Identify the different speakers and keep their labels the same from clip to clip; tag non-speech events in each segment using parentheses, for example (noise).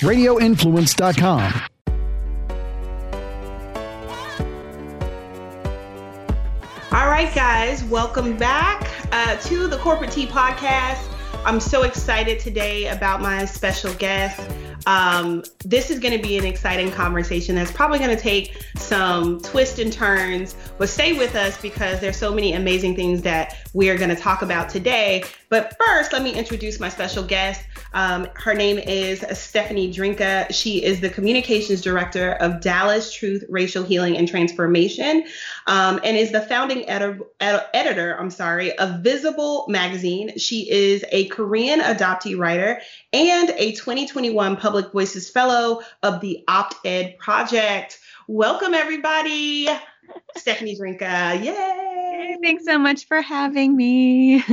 Speaker 1: radioinfluence.com.
Speaker 2: All right, guys, welcome back uh, to the Corporate Tea Podcast. I'm so excited today about my special guest. Um, this is going to be an exciting conversation that's probably going to take some twists and turns, but stay with us because there's so many amazing things that we are going to talk about today. But first, let me introduce my special guest. Um, her name is Stephanie Drenka. She is the communications director of Dallas Truth Racial Healing and Transformation, um, and is the founding ed- ed- editor. I'm sorry, of Visible Magazine. She is a Korean adoptee writer and a 2021 Public Voices Fellow of the Opt Ed Project. Welcome, everybody. Stephanie Drenka. Yay!
Speaker 3: Thanks so much for having me. (laughs)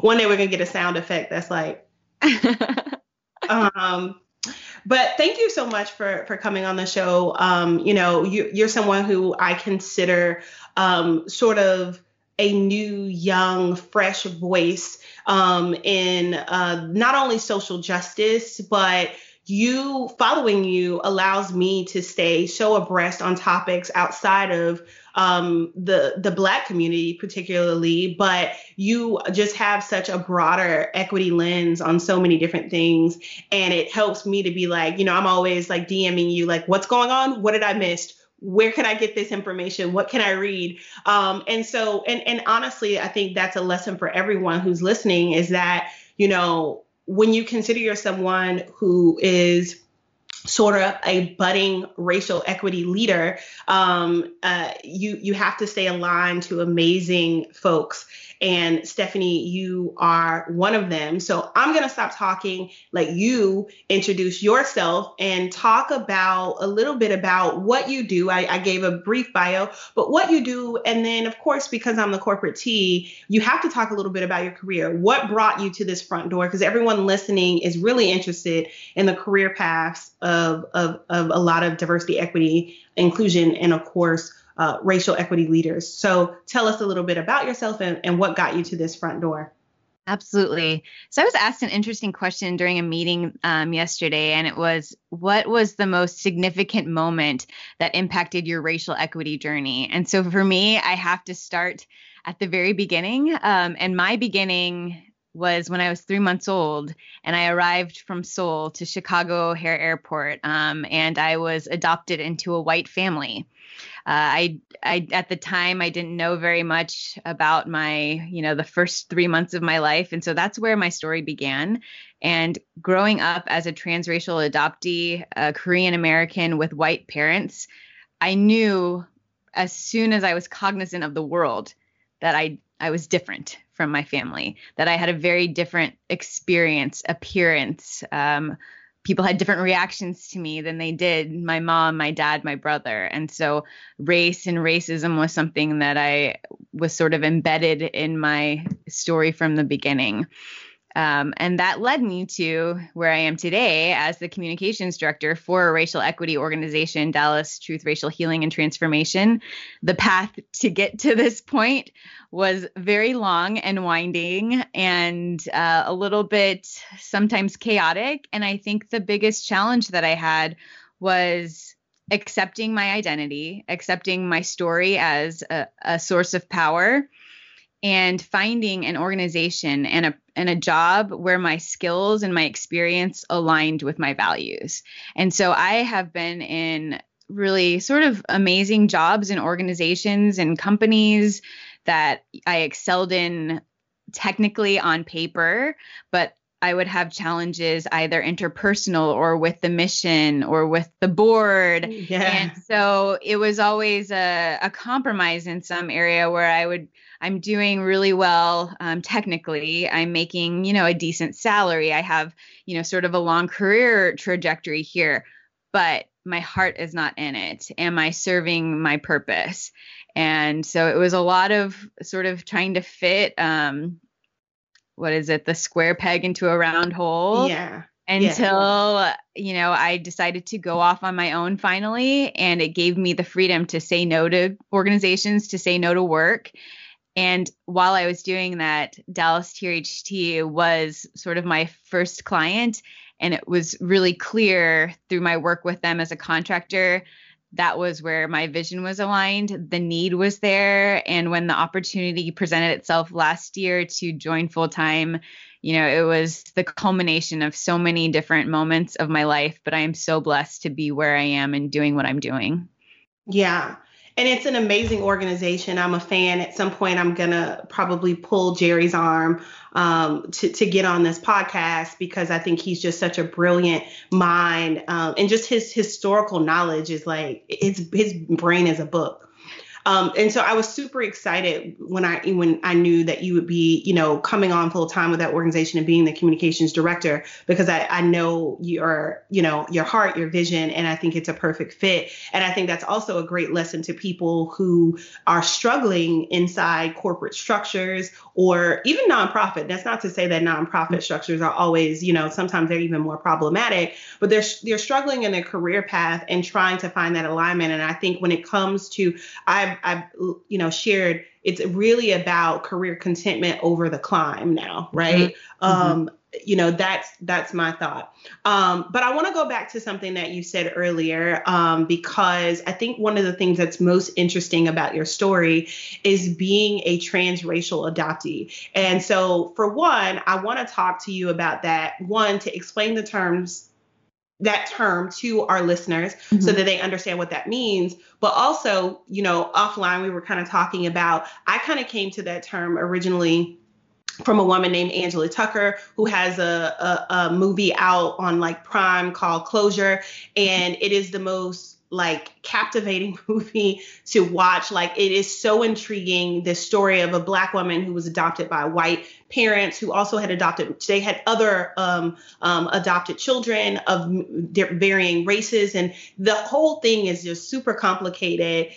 Speaker 2: One day we're gonna get a sound effect that's like (laughs) um but thank you so much for for coming on the show. Um, you know, you, you're someone who I consider um, sort of a new, young, fresh voice um, in uh, not only social justice, but you following you allows me to stay so abreast on topics outside of um, the the black community particularly but you just have such a broader equity lens on so many different things and it helps me to be like you know i'm always like dming you like what's going on what did i miss where can I get this information? What can I read? Um, and so, and and honestly, I think that's a lesson for everyone who's listening is that you know when you consider you're someone who is sort of a budding racial equity leader, um, uh, you you have to stay aligned to amazing folks and Stephanie, you are one of them. So I'm going to stop talking, let you introduce yourself and talk about a little bit about what you do. I, I gave a brief bio, but what you do. And then, of course, because I'm the corporate Tea, you have to talk a little bit about your career. What brought you to this front door? Because everyone listening is really interested in the career paths of, of, of a lot of diversity, equity, inclusion, and of course, uh, racial equity leaders. So tell us a little bit about yourself and, and what got you to this front door.
Speaker 3: Absolutely. So I was asked an interesting question during a meeting um, yesterday, and it was, "What was the most significant moment that impacted your racial equity journey?" And so for me, I have to start at the very beginning. Um, and my beginning was when I was three months old, and I arrived from Seoul to Chicago O'Hare Airport, um, and I was adopted into a white family. Uh, I, I at the time I didn't know very much about my, you know, the first three months of my life, and so that's where my story began. And growing up as a transracial adoptee, a Korean American with white parents, I knew as soon as I was cognizant of the world that I I was different from my family, that I had a very different experience, appearance, um, people had different reactions to me than they did my mom, my dad, my brother. And so race and racism was something that I was sort of embedded in my story from the beginning. Um, and that led me to where I am today as the communications director for a racial equity organization, Dallas Truth Racial Healing and Transformation. The path to get to this point was very long and winding and uh, a little bit sometimes chaotic. And I think the biggest challenge that I had was accepting my identity, accepting my story as a, a source of power and finding an organization and a and a job where my skills and my experience aligned with my values. And so I have been in really sort of amazing jobs and organizations and companies that I excelled in technically on paper, but I would have challenges either interpersonal or with the mission or with the board.
Speaker 2: Yeah.
Speaker 3: And so it was always a, a compromise in some area where I would, I'm doing really well um, technically. I'm making, you know, a decent salary. I have, you know, sort of a long career trajectory here, but my heart is not in it. Am I serving my purpose? And so it was a lot of sort of trying to fit um, what is it, the square peg into a round hole.
Speaker 2: Yeah.
Speaker 3: Until, yeah. you know, I decided to go off on my own finally. And it gave me the freedom to say no to organizations, to say no to work. And while I was doing that, Dallas TRHT was sort of my first client. and it was really clear through my work with them as a contractor that was where my vision was aligned. The need was there. And when the opportunity presented itself last year to join full time, you know, it was the culmination of so many different moments of my life. But I am so blessed to be where I am and doing what I'm doing.
Speaker 2: Yeah and it's an amazing organization. I'm a fan. At some point, I'm gonna probably pull Jerry's arm um, to to get on this podcast because I think he's just such a brilliant mind, um, and just his historical knowledge is like his his brain is a book. Um, and so I was super excited when I when I knew that you would be, you know, coming on full time with that organization and being the communications director because I, I know your, you know, your heart, your vision, and I think it's a perfect fit. And I think that's also a great lesson to people who are struggling inside corporate structures or even nonprofit. That's not to say that nonprofit structures are always, you know, sometimes they're even more problematic, but they're they're struggling in their career path and trying to find that alignment. And I think when it comes to I I've, you know shared it's really about career contentment over the climb now right? Mm-hmm. um you know that's that's my thought. Um but i want to go back to something that you said earlier um because i think one of the things that's most interesting about your story is being a transracial adoptee. And so for one i want to talk to you about that. One to explain the terms that term to our listeners mm-hmm. so that they understand what that means. But also, you know, offline, we were kind of talking about, I kind of came to that term originally from a woman named Angela Tucker, who has a, a, a movie out on like Prime called Closure. And it is the most like captivating (laughs) movie to watch. Like it is so intriguing. The story of a black woman who was adopted by a white parents who also had adopted. They had other um, um, adopted children of varying races, and the whole thing is just super complicated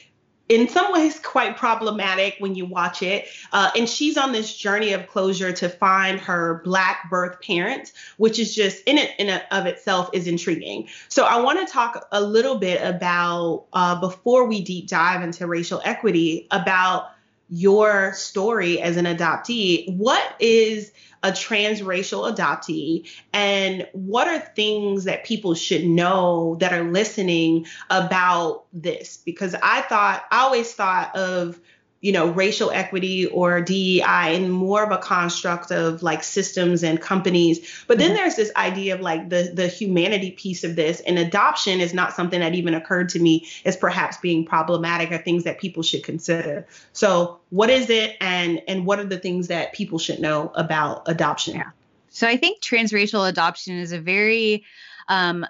Speaker 2: in some ways (laughs) quite problematic when you watch it. Uh, and she's on this journey of closure to find her black birth parents, which is just in it in of itself is intriguing. So I want to talk a little bit about uh, before we deep dive into racial equity about your story as an adoptee. What is a transracial adoptee and what are things that people should know that are listening about this because i thought i always thought of you know, racial equity or DEI and more of a construct of like systems and companies. But then mm-hmm. there's this idea of like the the humanity piece of this, and adoption is not something that even occurred to me as perhaps being problematic or things that people should consider. So, what is it, and and what are the things that people should know about adoption?
Speaker 3: Yeah. So I think transracial adoption is a very um,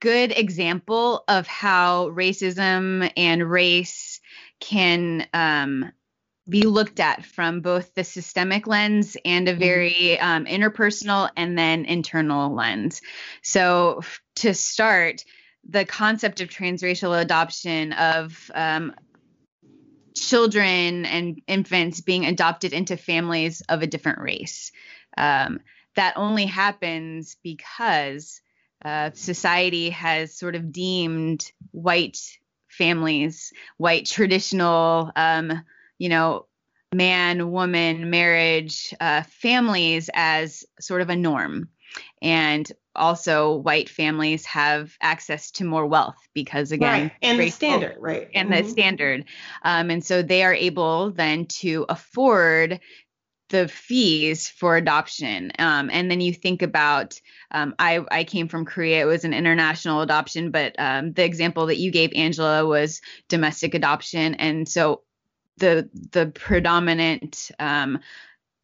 Speaker 3: good example of how racism and race can um, be looked at from both the systemic lens and a mm-hmm. very um, interpersonal and then internal lens. So, to start, the concept of transracial adoption of um, children and infants being adopted into families of a different race. Um, that only happens because uh, society has sort of deemed white families, white traditional, um, you know, man, woman, marriage, uh, families as sort of a norm. And also, white families have access to more wealth because, again,
Speaker 2: right. and the standard, right?
Speaker 3: And mm-hmm. the standard. Um, and so they are able then to afford the fees for adoption. Um, and then you think about, um, I, I came from Korea, it was an international adoption, but um, the example that you gave, Angela, was domestic adoption. And so the the predominant um,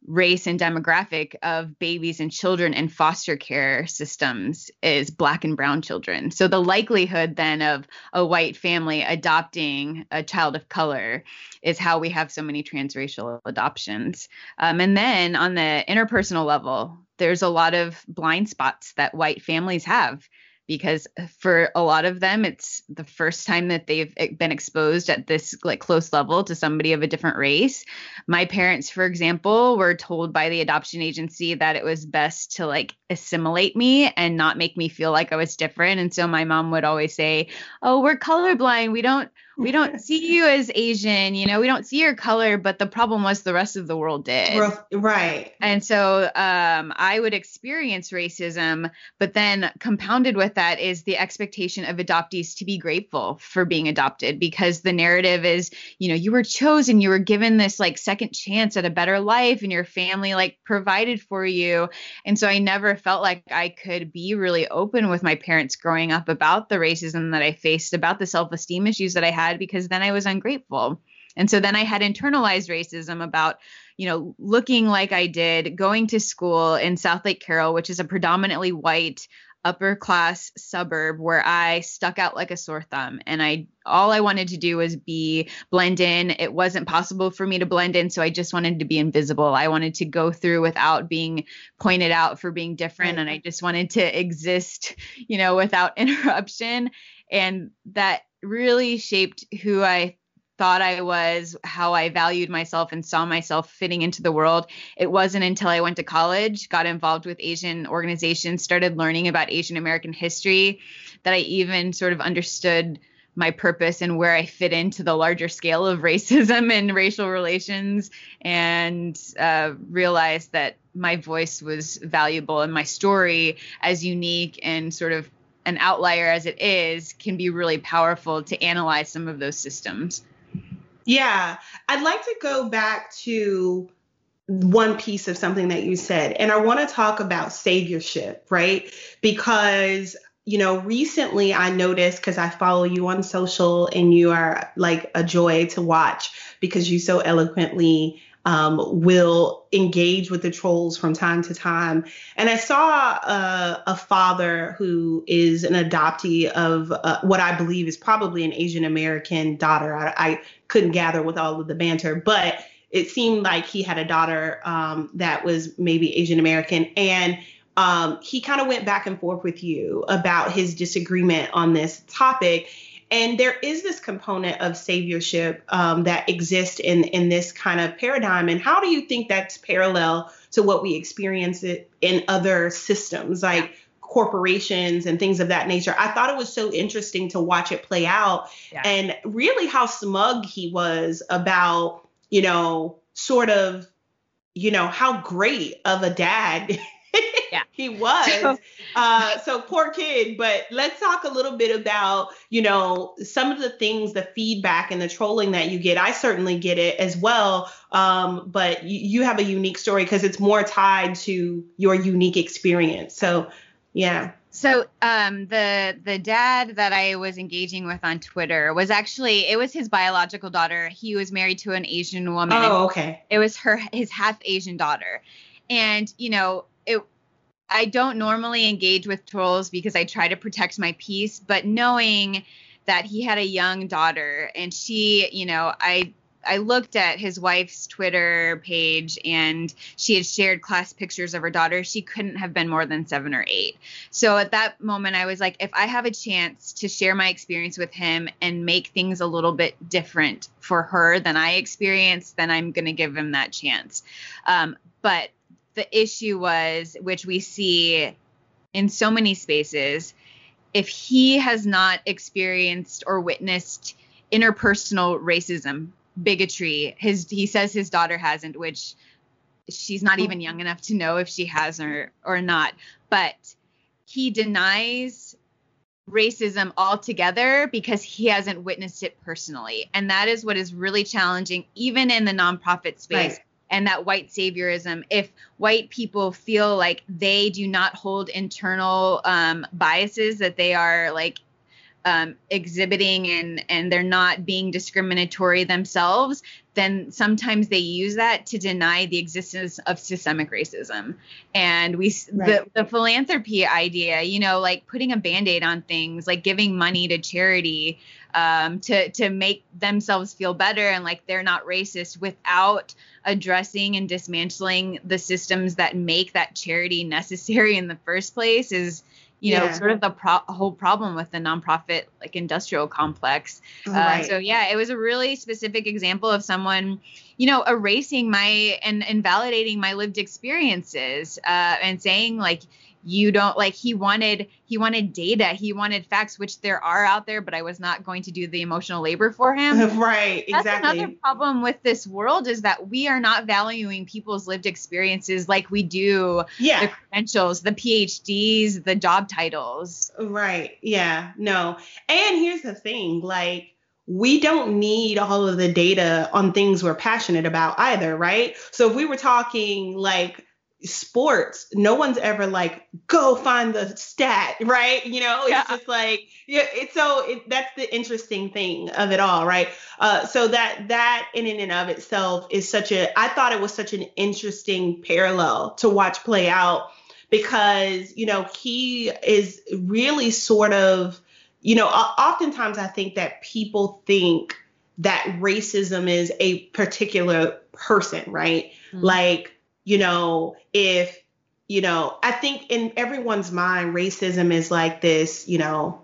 Speaker 3: race and demographic of babies and children in foster care systems is black and brown children. So the likelihood then of a white family adopting a child of color is how we have so many transracial adoptions. Um, and then on the interpersonal level, there's a lot of blind spots that white families have because for a lot of them it's the first time that they've eh, been exposed at this like close level to somebody of a different race. My parents for example were told by the adoption agency that it was best to like assimilate me and not make me feel like i was different. And so my mom would always say oh we're colorblind. We don't we don't (laughs) see you as Asian, you know, we don't see your color, but the problem was the rest of the world did.
Speaker 2: Right.
Speaker 3: And so um, I would experience racism, but then compounded with that is the expectation of adoptees to be grateful for being adopted because the narrative is, you know, you were chosen, you were given this like second chance at a better life, and your family like provided for you. And so I never felt like I could be really open with my parents growing up about the racism that I faced, about the self esteem issues that I had, because then I was ungrateful. And so then I had internalized racism about, you know, looking like I did, going to school in Southlake Carroll, which is a predominantly white upper class suburb where I stuck out like a sore thumb and I all I wanted to do was be blend in. It wasn't possible for me to blend in, so I just wanted to be invisible. I wanted to go through without being pointed out for being different right. and I just wanted to exist, you know, without (laughs) interruption and that really shaped who I thought I was, how I valued myself and saw myself fitting into the world. It wasn't until I went to college, got involved with Asian organizations, started learning about Asian American history, that I even sort of understood my purpose and where I fit into the larger scale of (laughs) racism and racial relations, and uh, realized that my voice was valuable and my story, as unique and sort of an outlier as it is, can be really powerful to analyze some of those systems.
Speaker 2: Yeah, I'd like to go back to one piece of something that you said, and I want to talk about saviorship, right? Because you know, recently I noticed because I follow you on social and you are like a joy to watch because you so eloquently um, will engage with the trolls from time to time. And I saw a, a father who is an adoptee of uh, what I believe is probably an Asian American daughter. I, I, couldn't gather with all of the banter, but it seemed like he had a daughter um, that was maybe Asian American. And um, he kind of went back and forth with you about his disagreement on this topic. And there is this component of saviorship um, that exists in in this kind of paradigm. And how do you think that's parallel to what we experience it in other systems like corporations and things of that nature? I thought it was so interesting to watch it play out, yeah. and really how smug he was about, you know, sort of, you know, how great of a dad (laughs) yeah. (laughs) he was. So, uh, so poor kid. But let's talk a little bit about, you know, some of the things, the feedback and the trolling that you get. I certainly get it as well. Um, but you, you have a unique story because it's more tied to your unique experience. So, yeah.
Speaker 3: So um, the the dad that I was engaging with on Twitter was actually it was his biological daughter. He was married to an Asian woman.
Speaker 2: Oh, okay.
Speaker 3: It was her his half Asian daughter, and you know I don't normally engage with trolls because I try to protect my peace, but knowing that he had a young daughter and she, you know, I I looked at his wife's Twitter page and she had shared class pictures of her daughter. She couldn't have been more than 7 or 8. So at that moment I was like if I have a chance to share my experience with him and make things a little bit different for her than I experienced, then I'm going to give him that chance. Um, but the issue was, which we see in so many spaces, if he has not experienced or witnessed interpersonal racism, bigotry, his he says his daughter hasn't, which she's not even young enough to know if she has or or not, but he denies racism altogether because he hasn't witnessed it personally. And that is what is really challenging, even in the nonprofit space. Right and that white saviorism. If white people feel like they do not hold internal um, biases that they are like um, exhibiting and and they're not being discriminatory themselves then sometimes they use that to deny the existence of systemic racism and we right. the, the philanthropy idea you know like putting a band-aid on things like giving money to charity um, to to make themselves feel better and like they're not racist without addressing and dismantling the systems that make that charity necessary in the first place is you know sort of the pro- whole problem with the nonprofit like industrial complex uh, right. uh, so yeah it was a really specific example of someone you know erasing my and invalidating my lived experiences uh, and saying like you don't like he wanted he wanted data he wanted facts which there are out there but i was not going to do the emotional labor for him. (laughs)
Speaker 2: Right exactly
Speaker 3: that's another problem with this world is that we are not valuing people's lived experiences like we do
Speaker 2: yeah.
Speaker 3: the credentials the phds the job titles.
Speaker 2: Right yeah no. And here's the thing like we don't need all of the data on things we're passionate about either, right? So if we were talking like sports, no one's ever like, go find the stat, right? You know, it's yeah. just like, yeah, it's so it, that's the interesting thing of it all, right? Uh, so that that in and of itself is such a, I thought it was such an interesting parallel to watch play out because, you know, he is really sort of, you know, oftentimes I think that people think that racism is a particular person, right? Mm-hmm. Like, you know, if, you know, I think in everyone's mind, racism is like this, you know,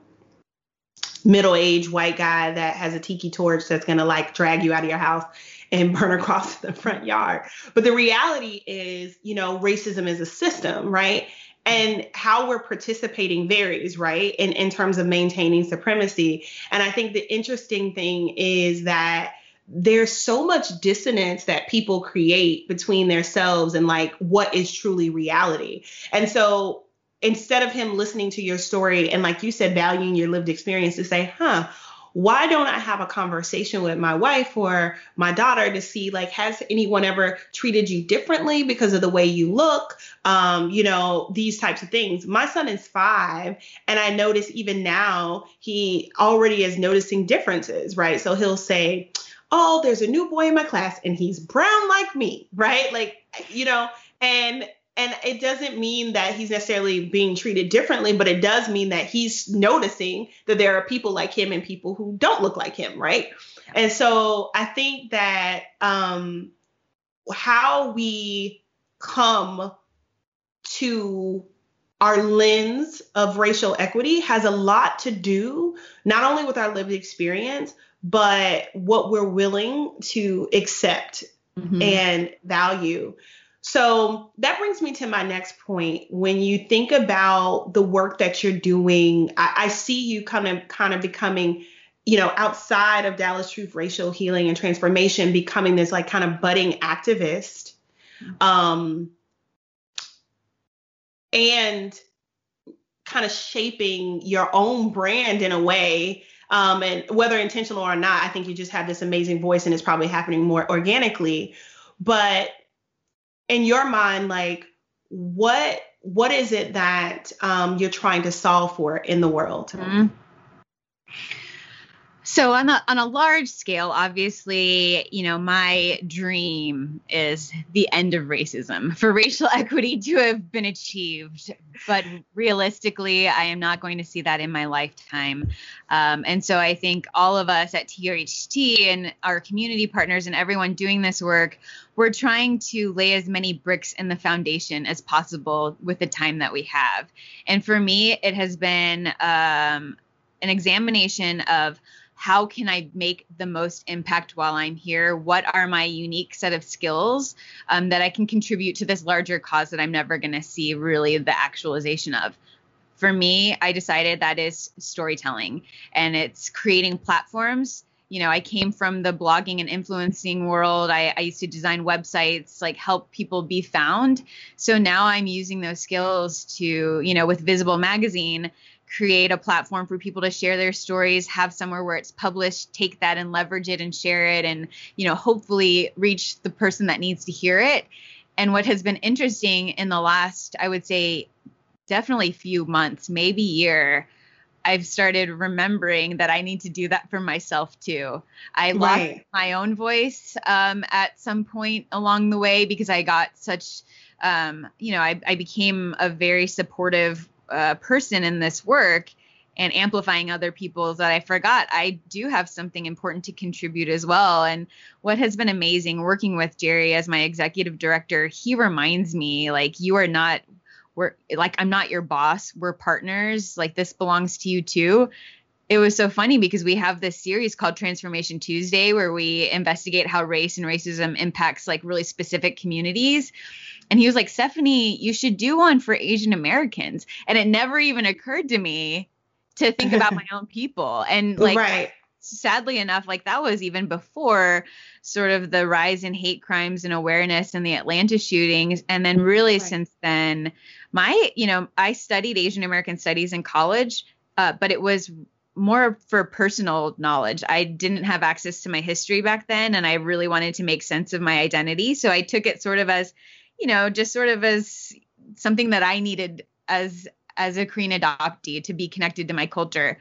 Speaker 2: middle aged white guy that has a tiki torch that's going to like drag you out of your house and (laughs) burn across the front yard. But the reality is, you know, racism is a system, right? And how we're participating varies, right? In, in terms of maintaining supremacy. And I think the interesting thing is that there's so much dissonance that people create between themselves and like what is truly reality. And so instead of him listening to your story and like you said valuing your lived experience to say, "Huh, why don't I have a conversation with my wife or my daughter to see like has anyone ever treated you differently because of the way you look? Um, you know, these types of things. My son is 5 and I notice even now he already is noticing differences, right? So he'll say, oh, there's a new boy in my class and he's brown like me, right? Like, you know, and and it doesn't mean that he's necessarily being treated differently, but it does mean that he's noticing that there are people like him and people who don't look like him, right? And so I think that um, how we come to our lens of racial equity has a lot to do not only with our lived experience, but what we're willing to accept mm-hmm. and value. So that brings me to my next point. When you think about the work that you're doing, I, I see you kind of kind of becoming, you know, outside of Dallas Truth Racial Healing and Transformation, becoming this like kind of budding activist. Um, and kind of shaping your own brand in a way um, and whether intentional or not, I think you just have this amazing voice and it's probably happening more organically. But in your mind, like what what is it that um, you're trying to solve for in the world? Mm-hmm.
Speaker 3: So on a on a large scale, obviously, you know, my dream is the end of racism for racial (laughs) equity to have been achieved. But realistically, I am not going to see that in my lifetime. Um, and so I think all of us at TRHT and our community partners and everyone doing this work, we're trying to lay as many bricks in the foundation as possible with the time that we have. And for me, it has been um, an examination of how can I make the most impact while I'm here? What are my unique set of skills um, that I can contribute to this larger cause that I'm never going to see really the actualization of? For me, I decided that is storytelling and it's creating platforms. You know, I came from the blogging and influencing world. I, I used to design websites, like help people be found. So now I'm using those skills to, you know, with Visible Magazine, create a platform for people to share their stories have somewhere where it's published take that and leverage it and share it and you know hopefully reach the person that needs to hear it and what has been interesting in the last i would say definitely few months maybe year I've started remembering that I need to do that for myself too. I right. lost my own voice um, at some point along the way because I got such, um, you know, I, I became a very supportive person in this work and amplifying other people's that I forgot I do have something important to contribute as well. And what has been amazing working with Jerry as my executive director, he reminds me like you are not we're like I'm not your boss, we're partners, like this belongs to you too. It was so funny because we have this series called Transformation Tuesday where we investigate how race and racism impacts like really specific communities. And he was like, Stephanie, you should do one for Asian Americans. And it never even occurred to me to think about my (laughs) own people. And like, right. sadly enough, like that was even before sort of the rise in hate crimes and awareness and the Atlanta shootings. And then really right. since then, my, you know, I studied Asian American studies in college, uh, but it was more for personal knowledge. I didn't have access to my history back then, and I really wanted to make sense of my identity. So I took it sort of as, you know, just sort of as something that I needed as as a Korean adoptee to be connected to my culture.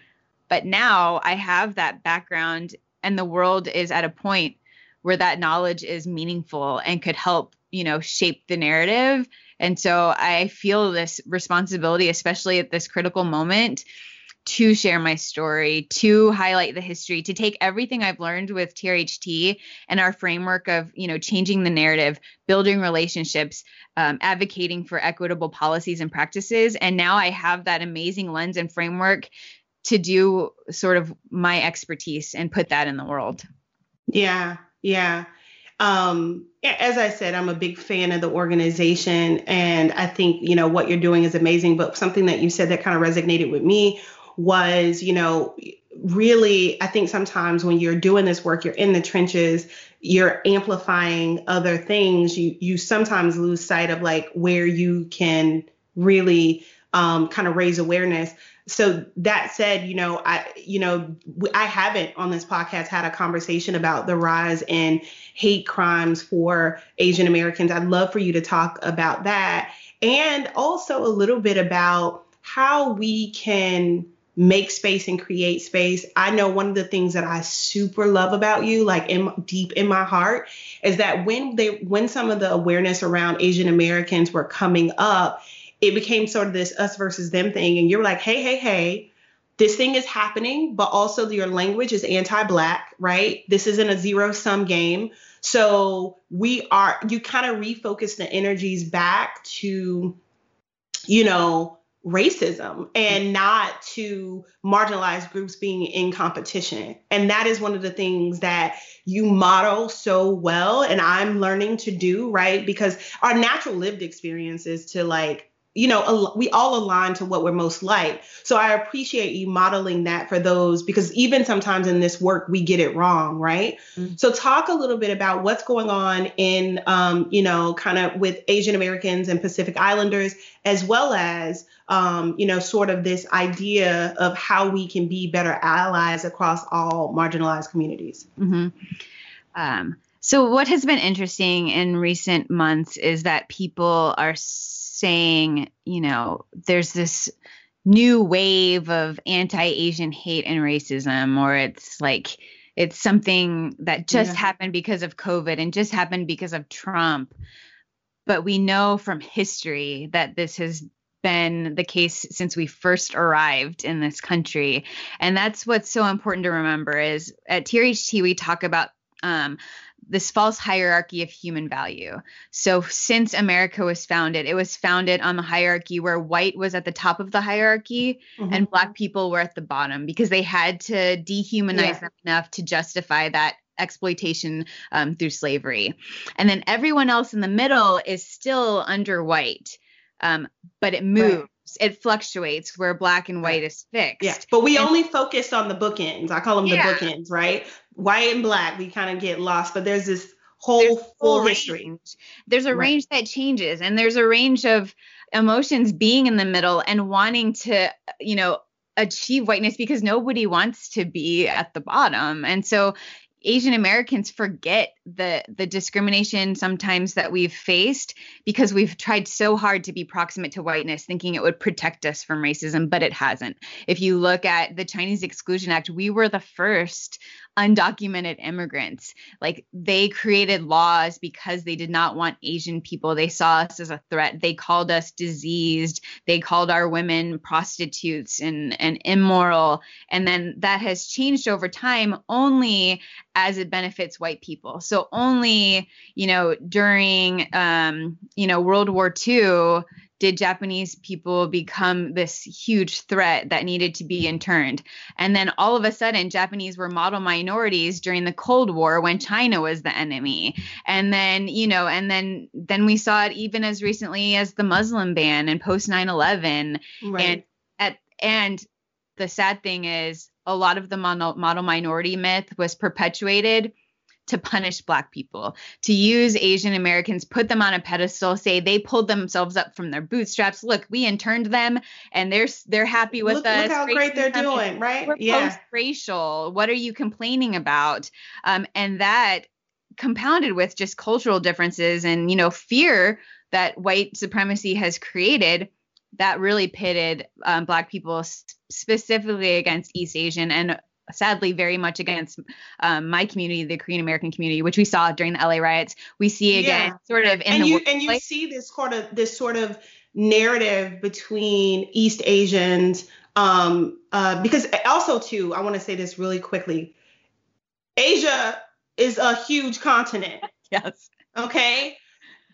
Speaker 3: But now I have that background, and the world is at a point where that knowledge is meaningful and could help, you know, shape the narrative. And so I feel this responsibility, especially at this critical moment, to share my story, to highlight the history, to take everything I've learned with TRHT and our framework of, you know, changing the narrative, building relationships, um, advocating for equitable policies and practices. And now I have that amazing lens and framework to do sort of my expertise and put that in the world.
Speaker 2: Yeah, yeah. Um, as I said, I'm a big fan of the organization, and I think you know what you're doing is amazing. But something that you said that kind of resonated with me was, you know, really, I think sometimes when you're doing this work, you're in the trenches, you're amplifying other things. You you sometimes lose sight of like where you can really um, kind of raise awareness. So that said, you know, I you know I haven't on this podcast had a conversation about the rise in hate crimes for Asian Americans. I'd love for you to talk about that and also a little bit about how we can make space and create space. I know one of the things that I super love about you, like in deep in my heart, is that when they when some of the awareness around Asian Americans were coming up, it became sort of this us versus them thing. And you're like, hey, hey, hey, this thing is happening, but also your language is anti-black, right? This isn't a zero-sum game. So we are you kind of refocus the energies back to, you know, racism and not to marginalized groups being in competition. And that is one of the things that you model so well and I'm learning to do, right? Because our natural lived experience is to like you know, we all align to what we're most like. So I appreciate you modeling that for those because even sometimes in this work we get it wrong, right? Mm-hmm. So talk a little bit about what's going on in, um, you know, kind of with Asian Americans and Pacific Islanders, as well as, um, you know, sort of this idea of how we can be better allies across all marginalized communities.
Speaker 3: Mm-hmm. Um, so what has been interesting in recent months is that people are saying, you know, there's this new wave of anti-Asian hate and racism, or it's like it's something that just yeah. happened because of COVID and just happened because of Trump. But we know from history that this has been the case since we first arrived in this country. And that's what's so important to remember is at TRHT, we talk about um, this false hierarchy of human value. So, since America was founded, it was founded on the hierarchy where white was at the top of the hierarchy mm-hmm. and black people were at the bottom because they had to dehumanize yeah. them enough to justify that exploitation um, through slavery. And then everyone else in the middle is still under white, um, but it moves. Right it fluctuates where black and white is fixed.
Speaker 2: Yeah, but we and, only focus on the bookends. I call them yeah. the bookends, right? White and black, we kind of get lost, but there's this whole there's full history.
Speaker 3: Range. There's a right. range that changes, and there's a range of emotions being in the middle and wanting to, you know, achieve whiteness because nobody wants to be at the bottom. And so Asian Americans forget the the discrimination sometimes that we've faced because we've tried so hard to be proximate to whiteness thinking it would protect us from racism but it hasn't. If you look at the Chinese Exclusion Act, we were the first undocumented immigrants. Like they created laws because they did not want Asian people. They saw us as a threat. They called us diseased. They called our women prostitutes and, and immoral. And then that has changed over time only as it benefits white people. So only, you know, during um, you know, World War II did Japanese people become this huge threat that needed to be interned. And then all of a sudden, Japanese were model minorities during the Cold War when China was the enemy. And then, you know, and then then we saw it even as recently as the Muslim ban and post 9/11. Right. And at and the sad thing is a lot of the model, model minority myth was perpetuated to punish black people, to use Asian Americans, put them on a pedestal, say they pulled themselves up from their bootstraps. Look, we interned them and they're they're happy with
Speaker 2: look,
Speaker 3: us.
Speaker 2: Look how great they're doing, right?
Speaker 3: We're yeah. post-racial. What are you complaining about? Um, and that compounded with just cultural differences and you know fear that white supremacy has created that really pitted um, black people specifically against east asian and sadly very much against um, my community, the Korean American community, which we saw during the LA riots. We see again yeah. sort of in
Speaker 2: and
Speaker 3: the
Speaker 2: you and you see this sort of this sort of narrative between East Asians. Um, uh, because also too, I want to say this really quickly. Asia is a huge continent. (laughs)
Speaker 3: Yes.
Speaker 2: Okay.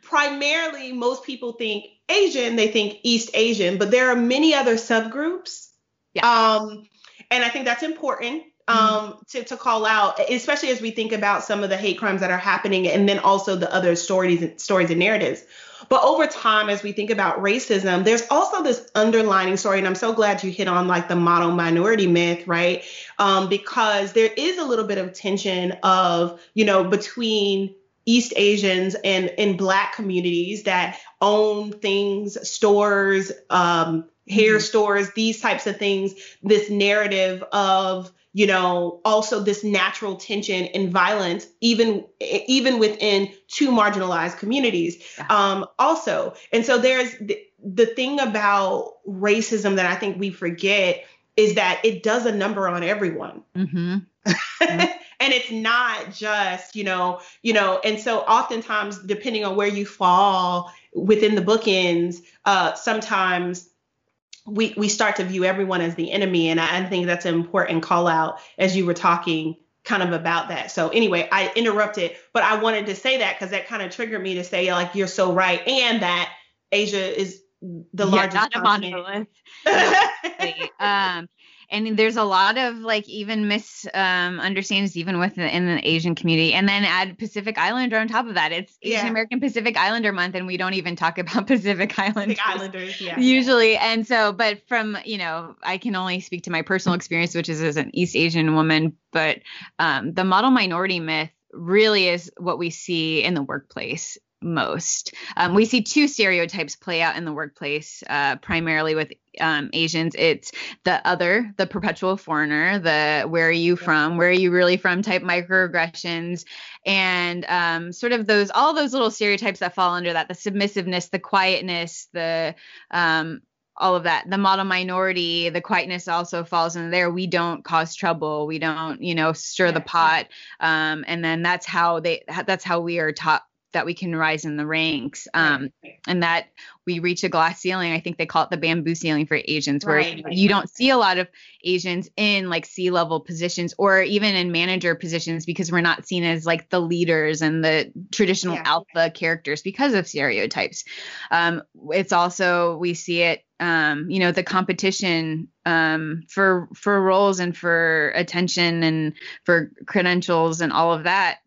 Speaker 2: Primarily, most people think Asian, they think East Asian, but there are many other subgroups. Yeah. Um, and I think that's important mm-hmm. um, to, to call out, especially as we think about some of the hate crimes that are happening, and then also the other stories, stories and narratives. But over time, as we think about racism, there's also this underlining story, and I'm so glad you hit on like the model minority myth, right? Um, because there is a little bit of tension of, you know, between East Asians and in Black communities that own things, stores, um, hair mm-hmm. stores, these types of things, this narrative of you know also this natural tension and violence even even within two marginalized communities yeah. um also and so there's the, the thing about racism that i think we forget is that it does a number on everyone mm-hmm. mm-hmm. (laughs) and it's not just you know you know and so oftentimes depending on where you fall within the bookends uh sometimes we we start to view everyone as the enemy. And I, I think that's an important call out as you were talking kind of about that. So anyway i interrupted but i wanted to say that because that kind of triggered me to say like you're so right and that asia is the yeah, largest not continent. (laughs)
Speaker 3: um and there's a lot of like even misunderstandings um, even within the Asian community. And then add Pacific Islander on top of that. It's Asian yeah. American Pacific Islander month, and we don't even talk about (laughs) Pacific Islanders,
Speaker 2: Pacific Islanders yeah.
Speaker 3: usually. And so, but from you know, I can only speak to my personal experience, which is as an East Asian woman. But um, the model minority myth really is what we see in the workplace most. Um, we see two stereotypes play out in the workplace, uh, primarily with um, Asians. It's the other, the perpetual foreigner, the where are you from, where are you really from type microaggressions, and um, sort of those, all those little stereotypes that fall under that the submissiveness, the quietness, the um, all of that. The model minority, the quietness also falls in there. We don't cause trouble. We don't, you know, stir the pot. Um, and then that's how they, that's how we are taught that we can rise in the ranks. Um, and that we reach a glass ceiling. I think they call it the bamboo ceiling for asians where right. you don't see a lot of asians in like c level positions or even in manager positions because we're not seen as like the leaders and the traditional yeah. alpha characters because of stereotypes. Um, it's also we see it um, you know the competition um, for for roles and for attention and for credentials and all of that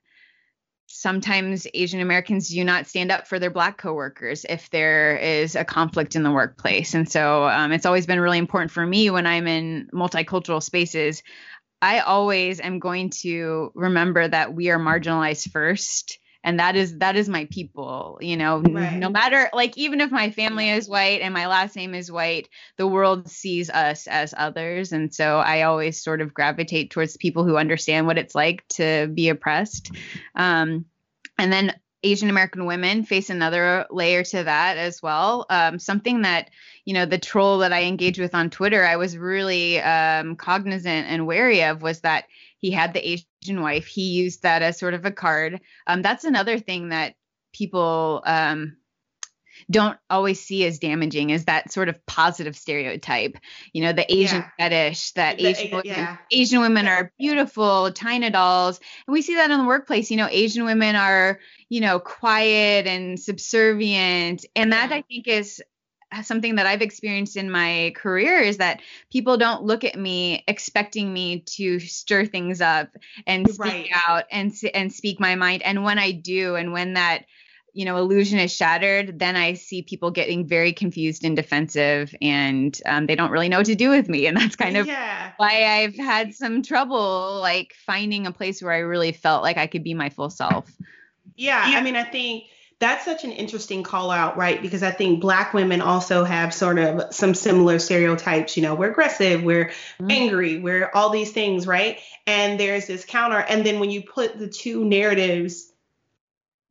Speaker 3: sometimes Asian Americans do not stand up for their Black coworkers if there is a conflict in the workplace. And so um, it's always been really important for me when I'm in multicultural spaces. I always am going to remember that we are marginalized first and that is that is my people you know right. no matter like even if my family is white and my last name is white the world sees us as others and so i always sort of gravitate towards people who understand what it's like to be oppressed um, and then Asian American women face another layer to that as well. Um, something that, you know, the troll that I engage with on Twitter, I was really um, cognizant and wary of was that he had the Asian wife. He used that as sort of a card. Um, that's another thing that people um, don't always see as damaging is that sort of positive stereotype. You know, the Asian yeah. fetish that the, Asian, women, yeah. Asian women are beautiful, China dolls. And we see that in the workplace. You know, Asian women are, you know, quiet and subservient. And that I think is something that I've experienced in my career is that people don't look at me expecting me to stir things up and speak right. out and and speak my mind. And when I do, and when that you know illusion is shattered then i see people getting very confused and defensive and um, they don't really know what to do with me and that's kind of yeah. why i've had some trouble like finding a place where i really felt like i could be my full self
Speaker 2: yeah, yeah. i mean i think that's such an interesting call out, right? Because I think black women also have sort of some similar stereotypes. You know, we're aggressive, we're mm-hmm. angry, we're all these things, right? And there's this counter. And then when you put the two narratives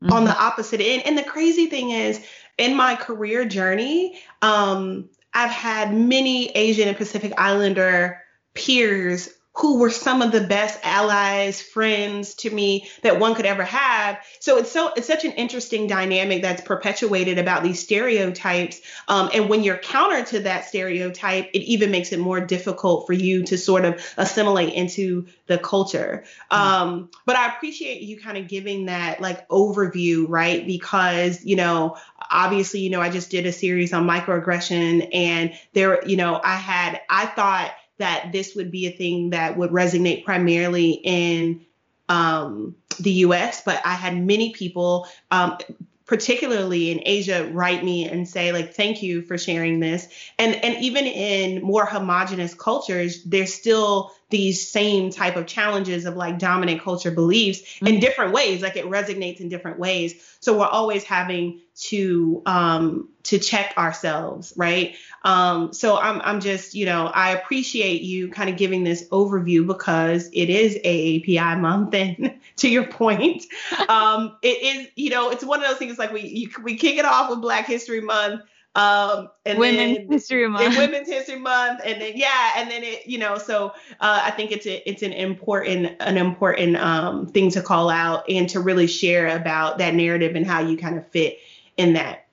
Speaker 2: mm-hmm. on the mm-hmm. opposite end. And the crazy thing is, in my career journey, um, I've had many Asian and Pacific Islander peers who were some of the best allies, friends to me that one could ever have. So it's so it's such an interesting dynamic that's perpetuated about these stereotypes. Um, and when you're counter to that stereotype, it even makes it more difficult for you to sort of assimilate into the culture. Mm-hmm. Um, but I appreciate you kind of giving that like overview, right? Because you know, obviously, you know, I just did a series on microaggression, and there, you know, I had I thought that this would be a thing that would resonate primarily in um, the US, but I had many people, um, particularly in Asia, write me and say, like, thank you for sharing this. And, and even in more homogenous cultures, there's still these same type of challenges of like dominant culture beliefs mm-hmm. in different ways like it resonates in different ways so we're always having to um to check ourselves right um so i'm i'm just you know i appreciate you kind of giving this overview because it is AAPI month (laughs) and to your point (laughs) um it is you know it's one of those things like we you, we kick it off with black history month um and
Speaker 3: women's then, history month.
Speaker 2: Women's history month and then yeah and then it you know so uh, i think it's a, it's an important an important um thing to call out and to really share about that narrative and how you kind of fit in that.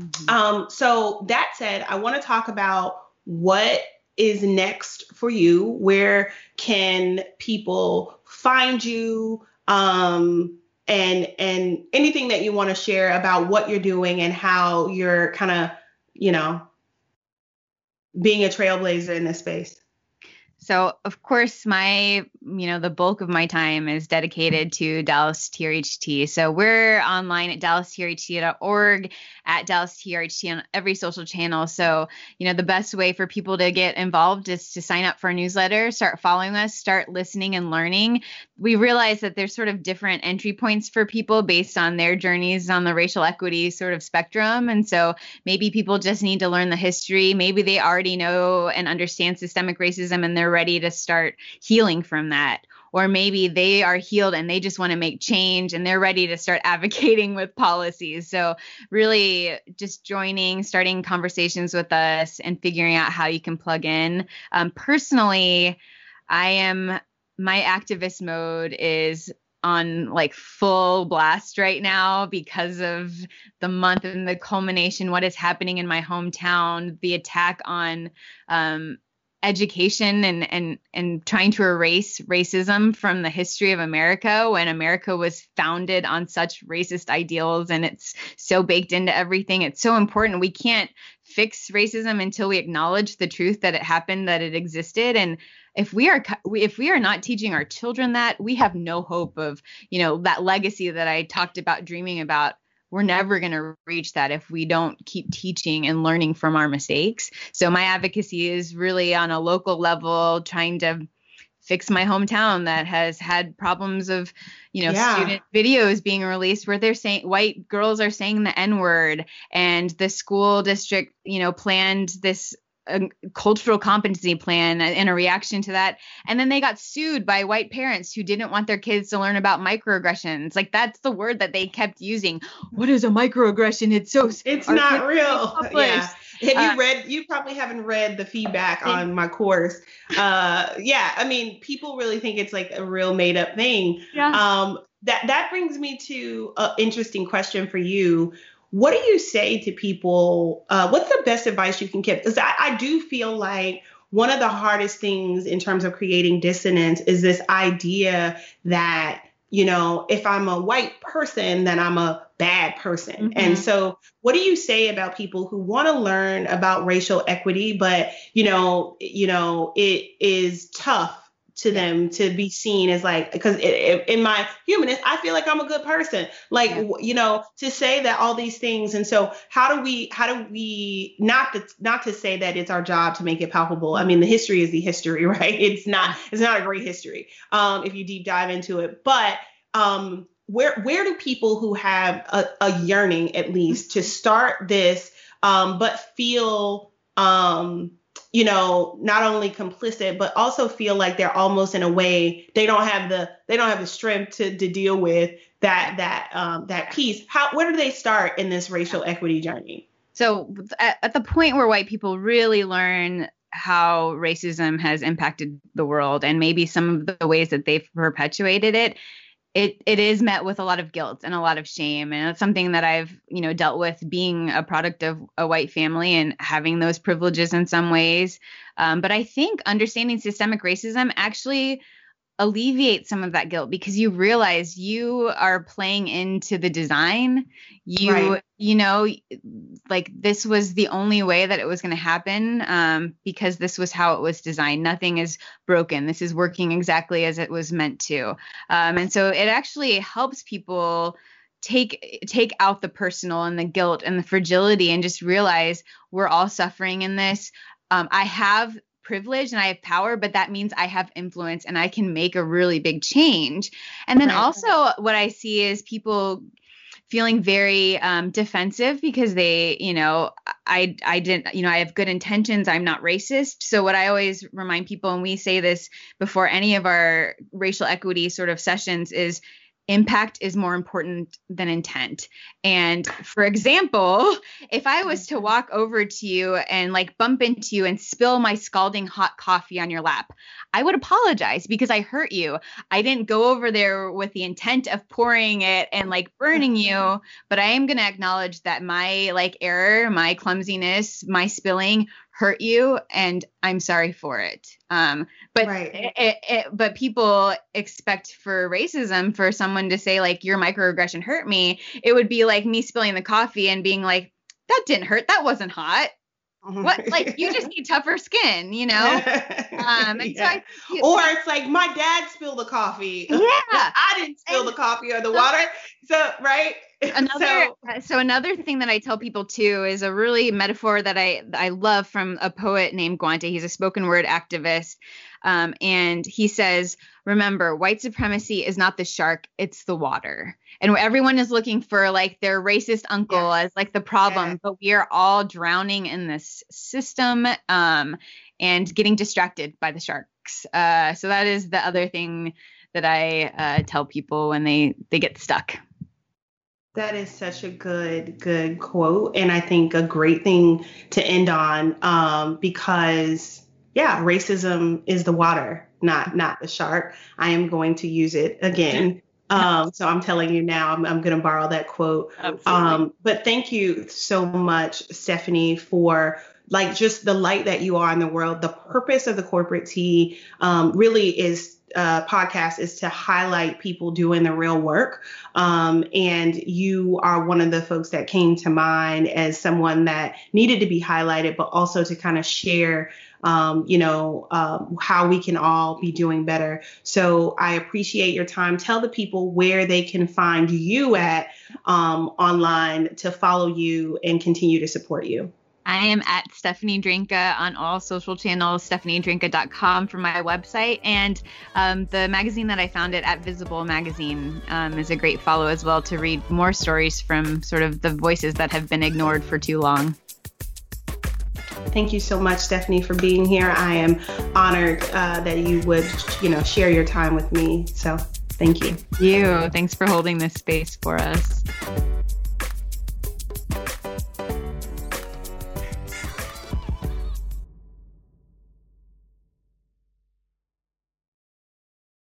Speaker 2: Mm-hmm. um so that said i want to talk about what is next for you. Where can people find you? Um and and anything that you want to share about what you're doing and how you're kind of you know being a trailblazer in this space
Speaker 3: so, of course, my, you know, the bulk of my time is dedicated to Dallas TRHT. So, we're online at dallastrht.org, at Dallas TRHT on every social channel. So, you know, the best way for people to get involved is to sign up for a newsletter, start following us, start listening and learning. We realize that there's sort of different entry points for people based on their journeys on the racial equity sort of spectrum. And so, maybe people just need to learn the history. Maybe they already know and understand systemic racism and they're ready to start healing from that or maybe they are healed and they just want to make change and they're ready to start (laughs) advocating with policies. So, really, just joining, starting conversations with us, and figuring out how you can plug in. Um, personally, I am my activist mode is on like full blast right now because of the month and the culmination what is happening in my hometown the attack on um, education and and and trying to erase racism from the history of America when America was founded on such racist ideals and it's so baked into everything. It's so important. We can't fix racism until we acknowledge the truth that it happened that it existed. And if we are if we are not teaching our children that we have no hope of you know that legacy that I talked about dreaming about we're never going to reach that if we don't keep teaching and learning from our mistakes. So my advocacy is really on a local level, trying to fix my hometown that has had problems of you know yeah. student videos being released where they're saying white girls are saying the n word and the school district you know planned this a cultural competency plan in a reaction to that. And then they got sued by white parents who didn't want their kids to learn about microaggressions. Like that's the word that they kept using. What is a microaggression? It's so
Speaker 2: it's not real. Yeah. Have you uh, read you probably haven't read the feedback on my course. Uh yeah, I mean people really think it's like a real made up thing. Yeah. Um that that brings me to an interesting question for you what do you say to people? Uh, what's the best advice you can give? Because I, I do feel like one of the hardest things in terms of creating dissonance is this idea that you know if i'm a white person then i'm a bad person. Mm-hmm. And so, what do you say about people who want to learn about racial equity, but you know, you know, it is tough to them to be seen as like because in my humanist i feel like i'm a good person. Like yeah. you know to say that all these things and so how do we how do we not to not to say that it's our job to make it palpable. I mean the history is the history (laughs) right? It's not it's not a great history um if you deep dive into it. But um where where do people who have a, a yearning at least to start this um but feel um you know not only complicit but also feel like they're almost in a way they don't have the they don't have the strength to, to deal with that that um, that piece. How where do they start in this racial equity journey?
Speaker 3: So at, at the point where white people really learn how racism has impacted the world and maybe some of the ways that they've perpetuated it it it is met with a lot of guilt and a lot of shame. And it's something that I've you know dealt with being a product of a white family and having those privileges in some ways. Um, but I think understanding systemic racism actually alleviate some of that guilt because you realize you are playing into the design. You right. you know like this was the only way that it was going to happen um, because this was how it was designed. Nothing is broken. This is working exactly as it was meant to. Um, and so it actually helps people take take out the personal and the guilt and the fragility and just realize we're all suffering in this. Um, I have privilege and I have power, but that means I have influence and I can make a really big change. And then right. also, what I see is people feeling very um, defensive because they, you know, I I didn't, you know, I have good intentions. I'm not racist. So what I always remind people, and we say this before any of our racial equity sort of sessions, is impact is more important than intent. And for example, if I was to walk over to you and like bump into you and spill my scalding hot coffee on your lap, I would apologize because I hurt you. I didn't go over there with the intent of pouring it and like burning you, but I am going to acknowledge that my like error, my clumsiness, my spilling hurt you and i'm sorry for it. Um but right. it, it, but people expect for racism for someone to say like your microaggression hurt me it would be like me spilling the coffee and being like that didn't hurt. That wasn't hot what like you just (laughs) need tougher skin you know? Um
Speaker 2: yeah. so I, or it's like my dad spilled the coffee. (laughs)
Speaker 3: Yeah.
Speaker 2: I didn't spill and the coffee or the water. So right? (laughs)
Speaker 3: Another so, so, another thing that I tell people too is a really metaphor that I I love from a poet named Guante. He's a spoken word activist, um, and he says, "Remember, white supremacy is not the shark; it's the water." And everyone is looking for like their racist uncle as like the problem, yeah. but we are all drowning in this system um, and getting distracted by the sharks. Uh, so that is the other thing that I uh, tell people when they they get stuck.
Speaker 2: That is such a good, good quote. And I think a great thing to end on um, because, yeah, racism is the water, not not the shark. I am going to use it again. Um, so I'm telling you now, I'm, I'm going to borrow that quote. Um, but thank you so much, Stephanie, for like just the light that you are in the world. The purpose of the corporate tea um, really is uh, podcast is to highlight people doing the real work. Um, and you are one of the folks that came to mind as someone that needed to be highlighted, but also to kind of share. Um, you know, um, how we can all be doing better. So I appreciate your time. Tell the people where they can find you at um, online to follow you and continue to support you.
Speaker 3: I am at Stephanie Drenka on all social channels, stephaniedrenka.com for my website. And um, the magazine that I founded at Visible Magazine um, is a great follow as well to read more stories from sort of the voices that have been ignored for too long.
Speaker 2: Thank you so much, Stephanie, for being here. I am honored uh, that you would, you know, share your time with me. So thank you.
Speaker 3: You. Thanks for holding this space for us.